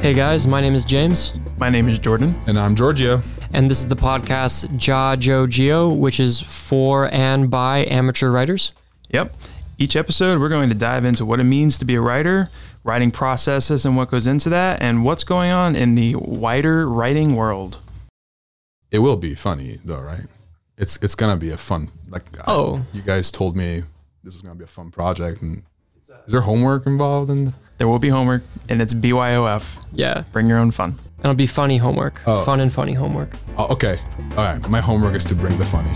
Hey guys, my name is James, My name is Jordan. And I'm Giorgio. and this is the podcast JaJo Gio, which is for and by amateur writers. Yep. Each episode, we're going to dive into what it means to be a writer, writing processes and what goes into that, and what's going on in the wider writing world. It will be funny though, right? It's it's gonna be a fun like. I- Oh. you guys told me this was gonna be a fun project, and is there homework involved in? There will be homework, and it's BYOF. Yeah, Bring your own fun. it'll be funny homework, Oh. fun and funny homework. Oh, okay, all right. My homework is to bring the funny.